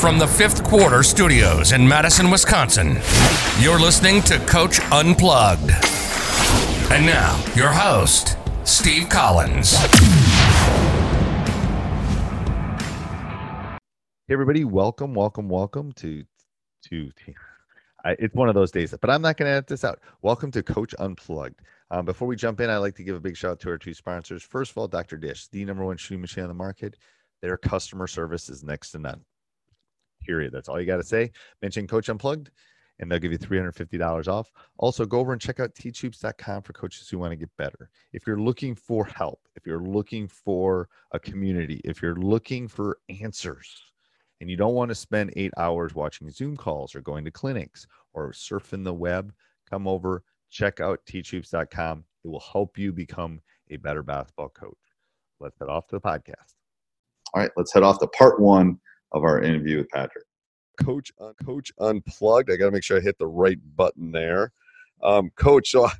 From the fifth quarter studios in Madison, Wisconsin, you're listening to Coach Unplugged. And now, your host, Steve Collins. Hey everybody, welcome, welcome, welcome to to. I, it's one of those days, but I'm not going to edit this out. Welcome to Coach Unplugged. Um, before we jump in, I'd like to give a big shout out to our two sponsors. First of all, Dr. Dish, the number one shooting machine on the market. Their customer service is next to none. Period. That's all you got to say. Mention Coach Unplugged, and they'll give you $350 off. Also, go over and check out teachhoops.com for coaches who want to get better. If you're looking for help, if you're looking for a community, if you're looking for answers, and you don't want to spend eight hours watching Zoom calls or going to clinics or surfing the web, come over, check out teachhoops.com. It will help you become a better basketball coach. Let's head off to the podcast. All right, let's head off to part one of our interview with Patrick. Coach, uh, Coach Unplugged. I got to make sure I hit the right button there. Um, Coach, so I,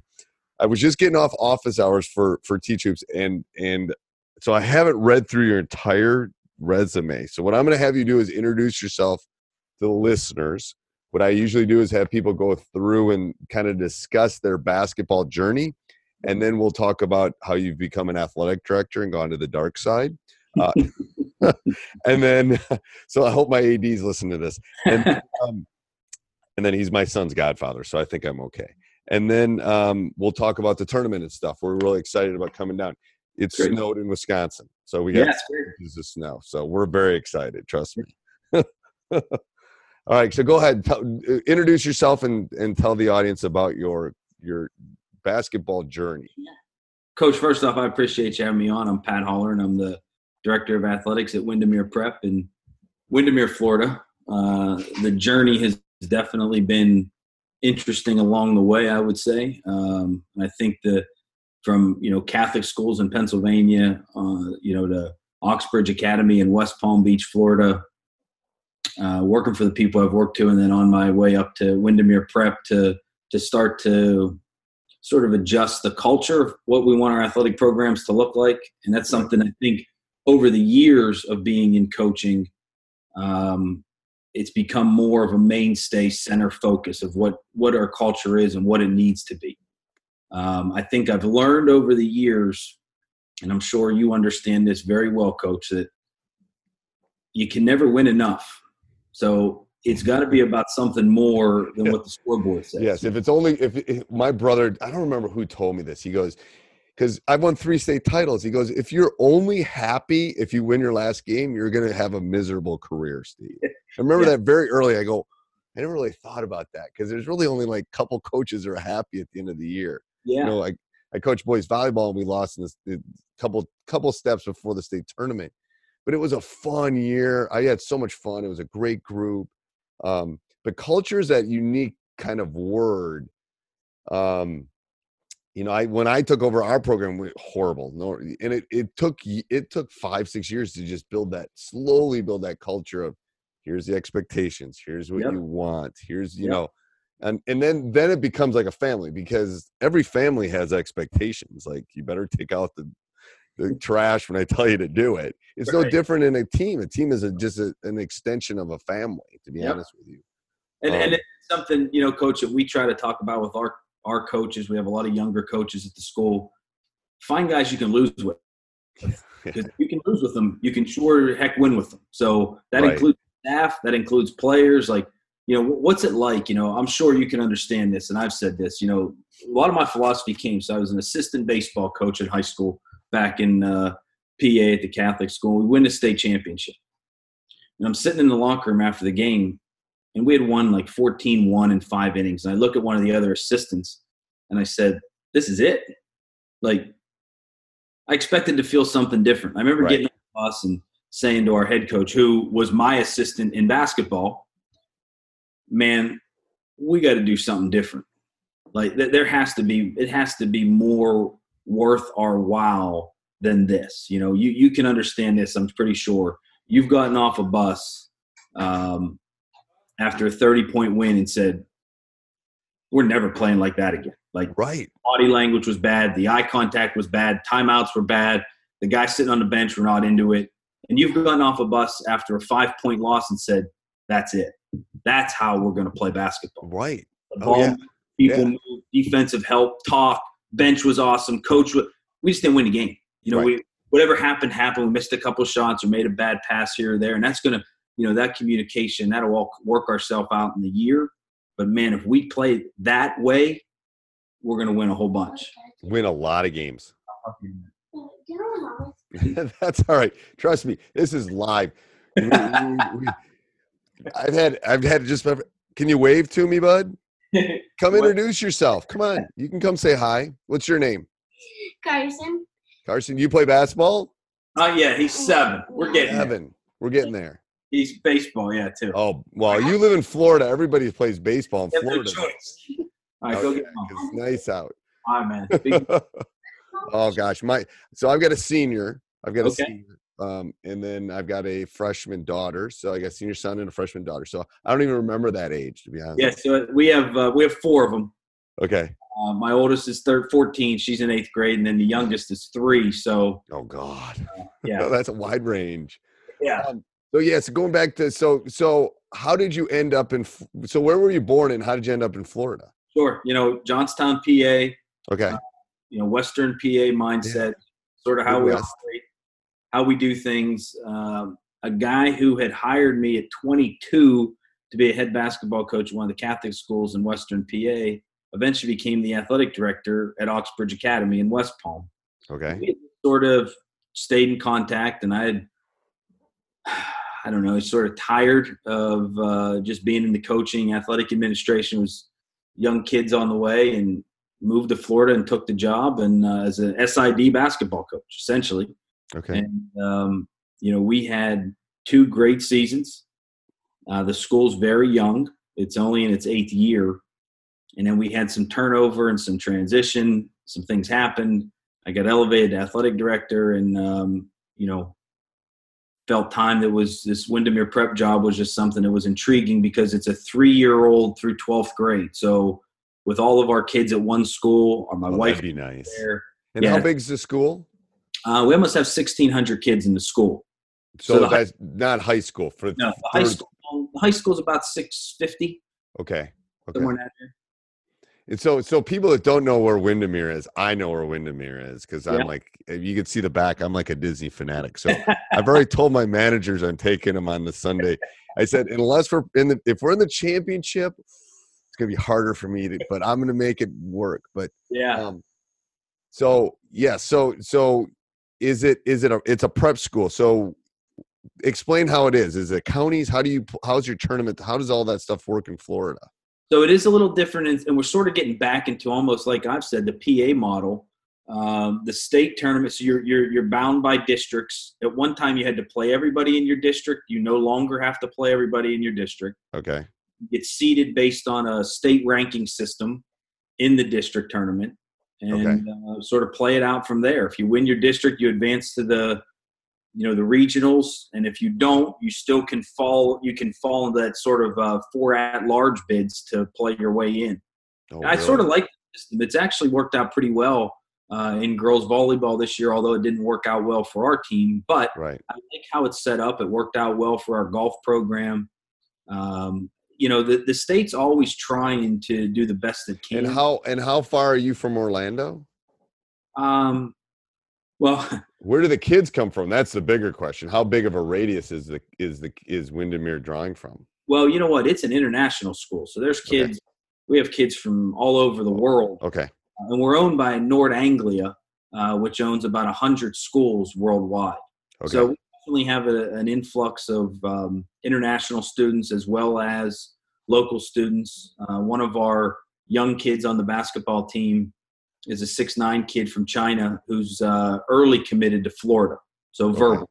I was just getting off office hours for for Teach Hoops, and and so I haven't read through your entire resume. So what I'm going to have you do is introduce yourself to the listeners. What I usually do is have people go through and kind of discuss their basketball journey, and then we'll talk about how you've become an athletic director and gone to the dark side. Uh, and then, so I hope my ads listen to this. And, um, and then he's my son's godfather, so I think I'm okay. And then um, we'll talk about the tournament and stuff. We're really excited about coming down. It's Great. snowed in Wisconsin, so we got yeah, of snow. So we're very excited. Trust me. All right, so go ahead, tell, introduce yourself and and tell the audience about your your basketball journey. Coach, first off, I appreciate you having me on. I'm Pat Holler, and I'm the director of athletics at Windermere Prep in Windermere, Florida. Uh, the journey has definitely been interesting along the way, I would say. Um, I think the from you know Catholic schools in Pennsylvania, uh, you know to Oxbridge Academy in West Palm Beach, Florida, uh, working for the people I've worked to, and then on my way up to Windermere Prep to to start to sort of adjust the culture of what we want our athletic programs to look like, and that's something I think over the years of being in coaching, um, it's become more of a mainstay center focus of what what our culture is and what it needs to be. Um, I think I've learned over the years, and I'm sure you understand this very well, Coach, that you can never win enough. So it's got to be about something more than what the scoreboard says. Yes, if it's only if, if, my brother, I don't remember who told me this. He goes, because I've won three state titles. He goes, if you're only happy if you win your last game, you're going to have a miserable career, Steve. I remember yeah. that very early. I go, I never really thought about that because there's really only like a couple coaches are happy at the end of the year. Yeah. You know, I, I coach boys volleyball and we lost in this couple couple steps before the state tournament, but it was a fun year. I had so much fun. It was a great group. Um, but culture is that unique kind of word. Um, you know, I when I took over our program, we horrible. No, and it it took it took five six years to just build that slowly build that culture of here's the expectations, here's what yep. you want, here's you yep. know, and and then then it becomes like a family because every family has expectations. Like you better take out the the trash when I tell you to do it. It's right. no different in a team. A team is a, just a, an extension of a family. To be yep. honest with you, and, um, and it's something you know, coach, that we try to talk about with our our coaches. We have a lot of younger coaches at the school. Find guys you can lose with. Because you can lose with them, you can sure heck win with them. So that right. includes staff, that includes players. Like, you know, what's it like? You know, I'm sure you can understand this, and I've said this. You know, a lot of my philosophy came. So I was an assistant baseball coach in high school back in uh, PA at the Catholic school. We win the state championship, and I'm sitting in the locker room after the game, and we had won like 14 1 in five innings. And I look at one of the other assistants and I said, This is it. Like, I expected to feel something different. I remember right. getting on the bus and saying to our head coach, who was my assistant in basketball, man, we got to do something different. Like th- there has to be, it has to be more worth our while than this. You know, you you can understand this. I'm pretty sure you've gotten off a bus um, after a 30 point win and said, "We're never playing like that again." Like Right. body language was bad, the eye contact was bad, timeouts were bad, the guys sitting on the bench were not into it, and you've gotten off a bus after a five point loss and said, "That's it. That's how we're going to play basketball." Right. The Oh, yeah. people Yeah. move, defensive help, talk, bench was awesome, coach. Was, we just didn't win the game. You know, Right. we whatever happened happened. We missed a couple shots or made a bad pass here or there, and that's gonna, you know, that communication that'll all work ourselves out in the year. But man, if we play that way, we're gonna win a whole bunch. Win a lot of games. That's all right. Trust me. This is live. I've had I've had just can you wave to me, bud? Come introduce yourself. Come on. You can come say hi. What's your name? Carson. Carson, you play basketball? Oh yeah, he's seven. We're getting there. We're getting there. He's baseball, yeah, too. Oh, well, you live in Florida. Everybody plays baseball in Florida. choice. All right, go get. 'cause It's nice out. All right, man. Oh gosh, my so I've got a senior. I've got a senior. Um, and then I've got a freshman daughter. So I got a senior son and a freshman daughter. So I don't even remember that age to be honest. yeah, so we have uh, we have four of them. Okay. Uh, my oldest is third, 14. She's in eighth grade, and then the youngest is three. So Oh God. yeah, that's a wide range. yeah. Um, so yeah, so going back to so so how did you end up in so where were you born and how did you end up in Florida? Sure. You know, Johnstown, PA. Okay. You know, Western PA mindset. Sort of how we operate, how we do things. Um, a guy who had hired me at 22 to be a head basketball coach at one of the Catholic schools in Western PA eventually became the athletic director at Oxbridge Academy in West Palm. Okay. we sort of stayed in contact and i had i don't know sort of tired of uh, just being in the coaching athletic administration was young kids on the way and moved to florida and took the job and uh, as an sid basketball coach essentially. Okay. and um, you know we had two great seasons. Uh, the school's very young. It's only in its eighth year. And then we had some turnover and some transition. Some things happened. I got elevated to athletic director and um, you know felt time that was this windermere prep job was just something that was intriguing because it's a three year old through 12th grade so with all of our kids at one school or my Oh, wife that'd be nice. there And Yeah. how big's the school? uh, we almost have 1600 kids in the school So, So the hi- that's not high school for No, the high school. High school is about six fifty Okay. Okay. somewhere in that area. And so, so people that don't know where Windermere is, I know where Windermere is because I'm like, you can see the back. I'm like a Disney fanatic. So I've already told my managers I'm taking them on the Sunday. I said, unless we're in the, if we're in the championship, it's gonna be harder for me to, but I'm gonna make it work. But Yeah. um, so yeah, so so is it is it a it's a prep school? So explain how it is. Is it counties? How do you how's your tournament? How does all that stuff work in Florida? So it is a little different, and- and we're sort of getting back into almost like I've said the PA model. Um, the state tournament, so you're you're you're bound by districts. At one time, you had to play everybody in your district. You no longer have to play everybody in your district. Okay. You get seeded based on a state ranking system in the district tournament, and uh, sort of play it out from there. If you win your district, you advance to the you know the regionals and if you don't you still can fall you can fall into that sort of uh, four at large bids to play your way in. Oh, i sort of like the system. It's actually worked out pretty well uh, in girls volleyball this year although it didn't work out well for our team but right. i like how it's set up. It worked out well for our golf program. Um, you know the, the state's always trying to do the best it can. And how and how far are you from Orlando? um, well Where do the kids come from? That's the bigger question. How big of a radius is the is the is Windermere drawing from? well you know what it's an international school so there's Okay. kids we have kids from all over the world Okay. and we're owned by Nord Anglia, uh, which owns about hundred schools worldwide. Okay. So we definitely have a, an influx of um, international students as well as local students. Uh, one of our young kids on the basketball team is a six nine kid from China who's uh, early committed to Florida. So verbal.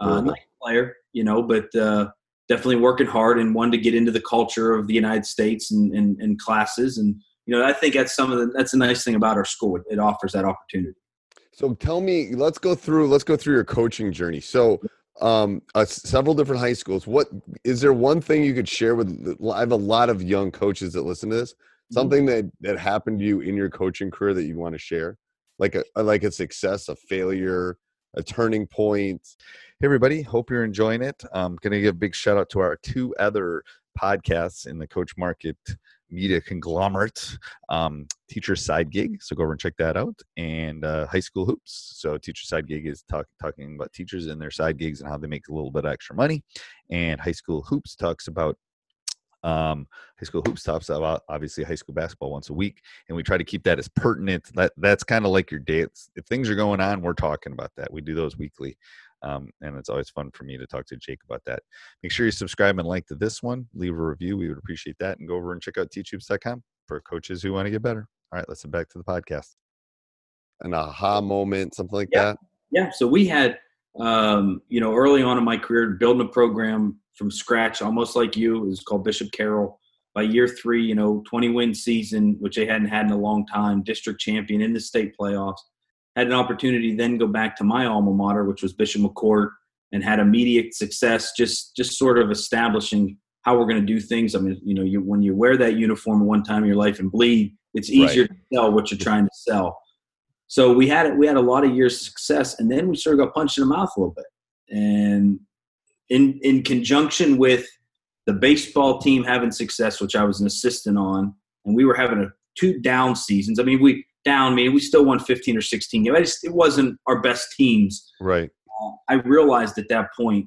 Uh, nice player, you know, but uh, definitely working hard and wanted to get into the culture of the United States and, and, and classes. And, you know, I think that's some of the, that's a nice thing about our school. It offers that opportunity. So tell me, let's go through, let's go through your coaching journey. So um uh, several different high schools what is there one thing you could share with i have a lot of young coaches that listen to this. Something that that happened to you in your coaching career that you want to share? Like a like a success a failure a turning point? Hey everybody hope you're enjoying it. I'm gonna give a big shout out to our two other podcasts in the coach market media conglomerate. Um, teacher side gig so go over and check that out and uh, high school hoops. So teacher side gig is talk, talking about teachers and their side gigs and how they make a little bit extra money and high school hoops talks about um, high school hoops talks about obviously high school basketball once a week and we try to keep that as pertinent that that's kind of like your day if things are going on we're talking about that we do those weekly um, and it's always fun for me to talk to Jake about that. Make sure you subscribe and like to this one. Leave a review. We would appreciate that. And go over and check out teachhoops.com for coaches who want to get better. All right, let's get back to the podcast. An aha moment, something like yeah. that. Yeah. So we had, um, you know, early on in my career, building a program from scratch, almost like you. It was called Bishop Carroll. By year three, you know, 20 win season, which they hadn't had in a long time, district champion in the state playoffs had an opportunity then go back to my alma mater, which was Bishop McCort, and had immediate success. Just just sort of establishing how we're going to do things. I mean, you know, you, when you wear that uniform one time in your life and bleed, it's easier right. to sell what you're trying to sell. So we had we had a lot of years of success, and then we sort of got punched in the mouth a little bit. And in in conjunction with the baseball team having success, which I was an assistant on, and we were having a two down seasons. I mean, we down. I mean, we still won 15 or 16 games. I just, it wasn't our best teams. Right. Uh, I realized at that point,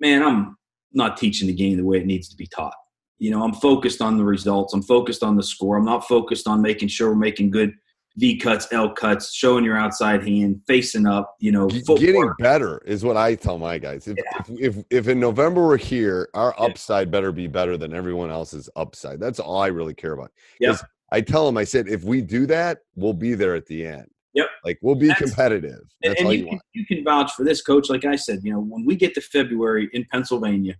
man, I'm not teaching the game the way it needs to be taught. You know, I'm focused on the results. I'm focused on the score. I'm not focused on making sure we're making good V cuts, L cuts, showing your outside hand, facing up. You know, getting better is what I tell my guys. If, yeah. if, if, if in November we're here, our yeah. upside better be better than everyone else's upside. That's all I really care about. Yeah. I tell them, I said, if we do that, we'll be there at the end. Yep. Like we'll be That's, competitive. That's and, all you, you want. You can vouch for this, coach. Like I said, you know, when we get to February in Pennsylvania,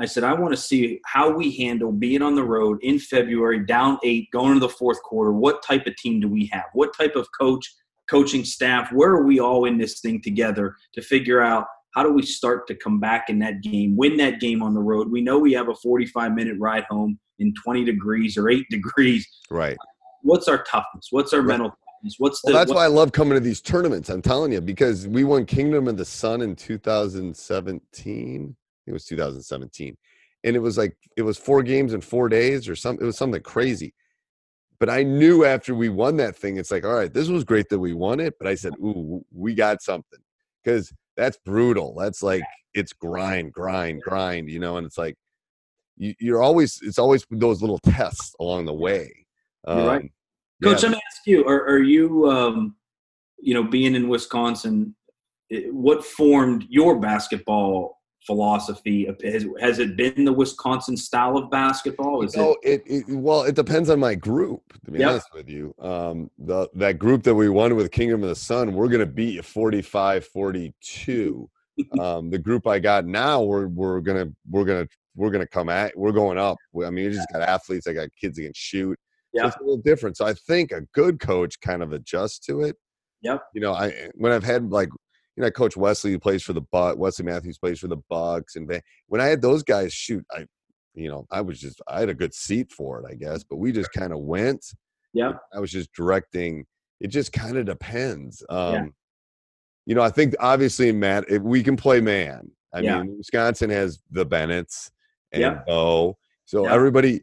I said, I want to see how we handle being on the road in February, down eight, going into the fourth quarter. What type of team do we have? What type of coach, coaching staff? Where are we all in this thing together to figure out how do we start to come back in that game, win that game on the road? We know we have a 45 minute ride home in 20 degrees or 8 degrees. Right. What's our toughness? What's our right. mental toughness? What's the, well, that's why I love coming to these tournaments. I'm telling you because we won Kingdom of the Sun in 2017. It was 2017. And it was like it was four games in 4 days or something it was something crazy. But I knew after we won that thing it's like all right, this was great that we won it, but I said, "Ooh, we got something." Cuz that's brutal. That's like it's grind, grind, grind, you know, and it's like you, are always it's always those little tests along the way. Um, You're right, Coach. Yeah. Let me ask you: Are, are you, um, you know, being in Wisconsin, what formed your basketball philosophy? Has, has it been the Wisconsin style of basketball? Is no, it, it, well, it depends on my group. To be yep. honest with you, um, the that group that we won with Kingdom of the Sun, we're going to beat you 45-42. um, the group I got now, we're we're gonna we're gonna we're going to come at we're going up i mean we just got athletes i got kids that can shoot yeah so it's a little different so i think a good coach kind of adjusts to it yep you know i when i've had like you know coach wesley who plays for the buck wesley matthews plays for the bucks and they, when i had those guys shoot i you know i was just i had a good seat for it i guess but we just kind of went yeah i was just directing it just kind of depends um yeah. you know i think obviously matt if we can play man I yeah. mean, Wisconsin has the Bennett's and yeah. Bo. So yeah. everybody,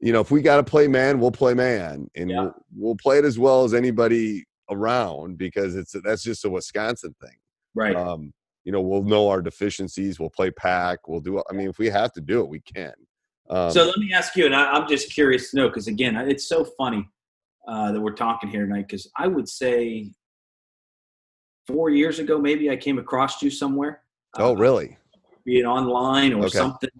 you know, if we got to play man, we'll play man, and yeah. we'll, we'll play it as well as anybody around because it's that's just a Wisconsin thing, right? Um, you know, we'll know our deficiencies. We'll play pack. We'll do. I mean, if we have to do it, we can. Um, so let me ask you, and I, am just curious to know because again, it's so funny uh, that we're talking here tonight because I would say four years ago, maybe I came across you somewhere. Oh, uh, really? Be it online or okay. something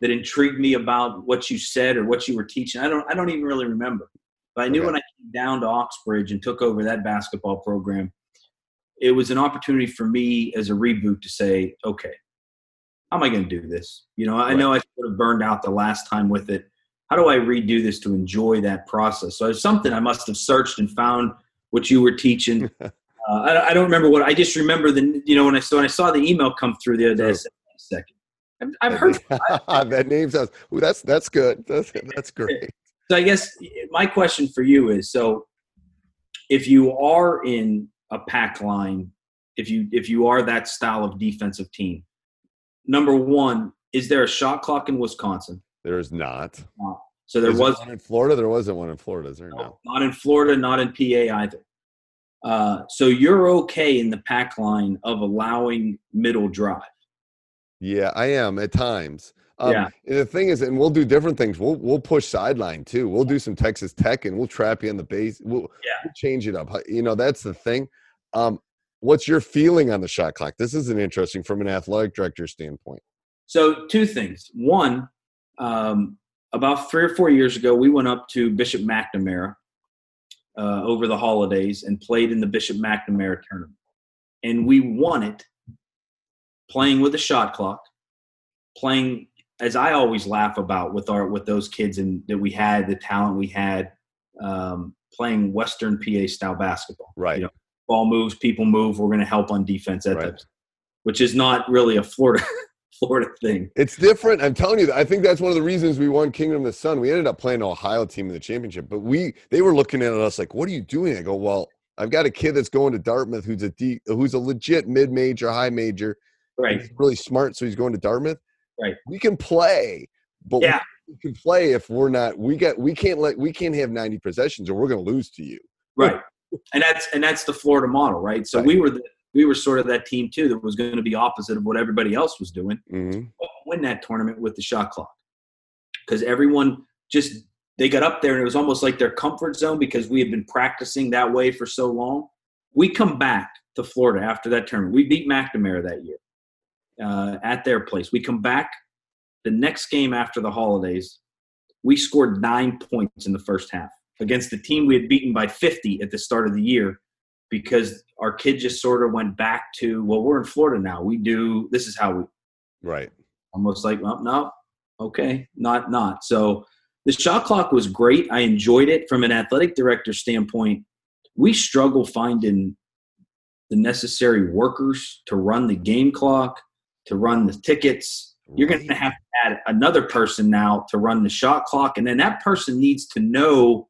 that intrigued me about what you said or what you were teaching. I don't I don't even really remember. But I knew okay. when I came down to Oxbridge and took over that basketball program, it was an opportunity for me as a reboot to say, okay, how am I going to do this? You know, I Right. know I sort of burned out the last time with it. How do I redo this to enjoy that process? So it's something I must have searched and found what you were teaching. uh, I, I don't remember what I just remember the you know when I saw when I saw the email come through the other day. I said, a second, I've, I've heard that name sounds. Ooh, that's that's good. That's that's great. So I guess my question for you is: so if you are in a pack line, if you if you are that style of defensive team, number one, is there a shot clock in Wisconsin? There is not. So there was one in Florida. There wasn't one in Florida. Is there? No. not in Florida, not in PA either. Uh, so you're okay in the pack line of allowing middle drive. Yeah, I am at times. Um, Yeah. the thing is, and we'll do different things. We'll we'll push sideline too. We'll do some Texas Tech, and we'll trap you on the base. We'll, Yeah. we'll change it up. You know, that's the thing. Um, what's your feeling on the shot clock? This is an interesting from an athletic director standpoint. So two things. One, um, about three or four years ago, we went up to Bishop McNamara uh, over the holidays and played in the Bishop McNamara tournament, and we won it playing with a shot clock, playing as I always laugh about with our with those kids and that we had the talent we had um, playing Western PA style basketball. Right. You know, ball moves, people move. We're going to help on defense. That Right. type of- which is not really a Florida Florida thing. It's different. I'm telling you, I think that's one of the reasons we won Kingdom of the Sun. We ended up playing an Ohio team in the championship, but we they were looking at us like, "What are you doing?" I go, "Well, I've got a kid that's going to Dartmouth who's a D, who's a legit mid major, high major, Right. He's really smart, so he's going to Dartmouth. Right. We can play, but Yeah. we can play if we're not. We got. We can't let. We can't have ninety possessions, or we're going to lose to you. Right. And that's and that's the Florida model, right? So Right. we were the, we were sort of that team too that was going to be opposite of what everybody else was doing. Mm-hmm. Win that tournament with the shot clock because everyone just they got up there and it was almost like their comfort zone because we had been practicing that way for so long. We come back to Florida after that tournament. We beat McNamara that year uh, at their place. We come back the next game after the holidays. We scored nine points in the first half against the team we had beaten by 50 at the start of the year because our kid just sort of went back to, well, we're in Florida now. We do, this is how we, Right. almost like, well, no, okay, not, not. So the shot clock was great. I enjoyed it from an athletic director standpoint. We struggle finding the necessary workers to run the game clock, to run the tickets. You're going to have to add another person now to run the shot clock, and then that person needs to know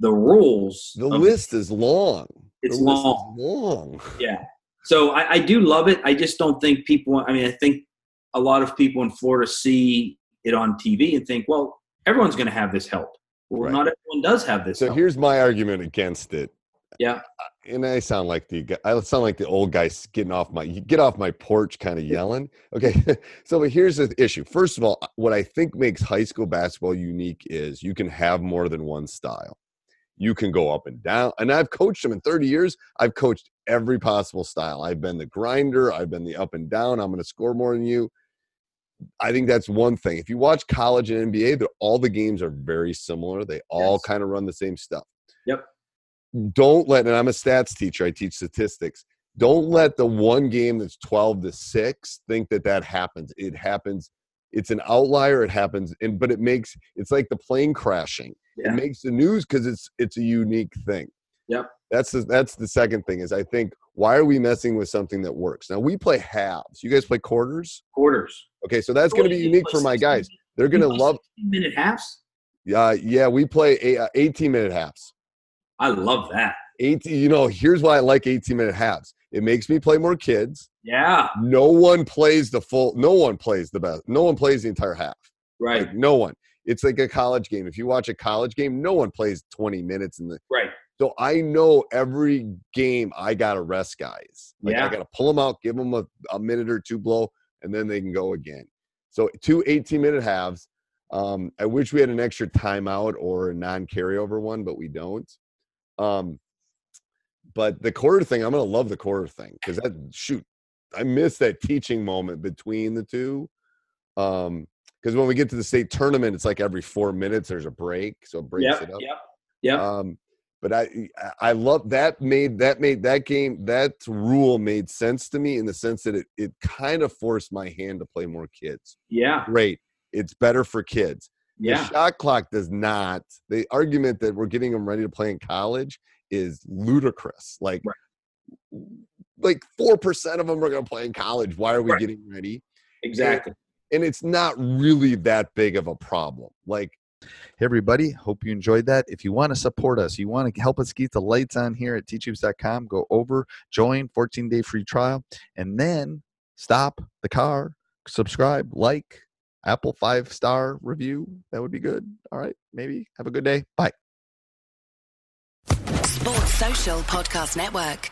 the rules. The list is long. It's list is long. long. Yeah. So I, I do love it. I just don't think people. I mean, I think a lot of people in Florida see it on TV and think, well, everyone's going to have this help. Well, Right. not everyone does have this. So help. here's my argument against it. Yeah. And I sound like the I sound like the old guy getting off my get off my porch kind of yelling. Okay. so but here's the issue. First of all, what I think makes high school basketball unique is you can have more than one style. You can go up and down. And I've coached them in 30 years. I've coached every possible style. I've been the grinder, I've been the up and down. I'm going to score more than you. I think that's one thing. If you watch college and NBA, all the games are very similar. They all Yes. kind of run the same stuff. Yep. Don't let, and I'm a stats teacher, I teach statistics. Don't let the one game that's 12 to 6 think that that happens. It happens. It's an outlier. It happens. And, but it makes, it's like the plane crashing. Yeah. It makes the news because it's, it's a unique thing. Yep. That's the, that's the second thing is I think, why are we messing with something that works? Now we play halves. You guys play quarters? quarters. Okay. So that's going to be unique for my guys. They're going to love, minute halves. uh, yeah, we play a, uh, 18 minute halves. I love that. 18, you know, here's why I like 18 minute halves. It makes me play more kids. Yeah. No one plays the full, no one plays the best. No one plays the entire half. Right. Like no one. It's like a college game. If you watch a college game, no one plays 20 minutes in the Right. so I know every game I gotta rest guys. Like I gotta pull them out, give them a, a minute or two blow, and then they can go again. So two 18 minute halves. Um, I wish we had an extra timeout or a non carryover one, but we don't. Um, but the quarter thing, I'm gonna love the quarter thing because that shoot, I miss that teaching moment between the two. Um, because when we get to the state tournament, it's like every four minutes there's a break, so it breaks Yep. it up. Yep. Yep. Um, but I I love that made that made that game that rule made sense to me in the sense that it it kind of forced my hand to play more kids. Yeah. Great. It's better for kids. Yeah. The shot clock does not. The argument that we're getting them ready to play in college is ludicrous. Like, Right. like four percent of them are going to play in college. Why are we Right. getting ready? Exactly. And it's not really that big of a problem. Like, Hey, everybody. Hope you enjoyed that. If you want to support us, you want to help us keep the lights on here at teachhoops.com, go over, join, 14 day free trial, and then stop the car, subscribe, like, Apple five star review. That would be good. All right. Maybe. Have a good day. Bye. Sports Social Podcast Network.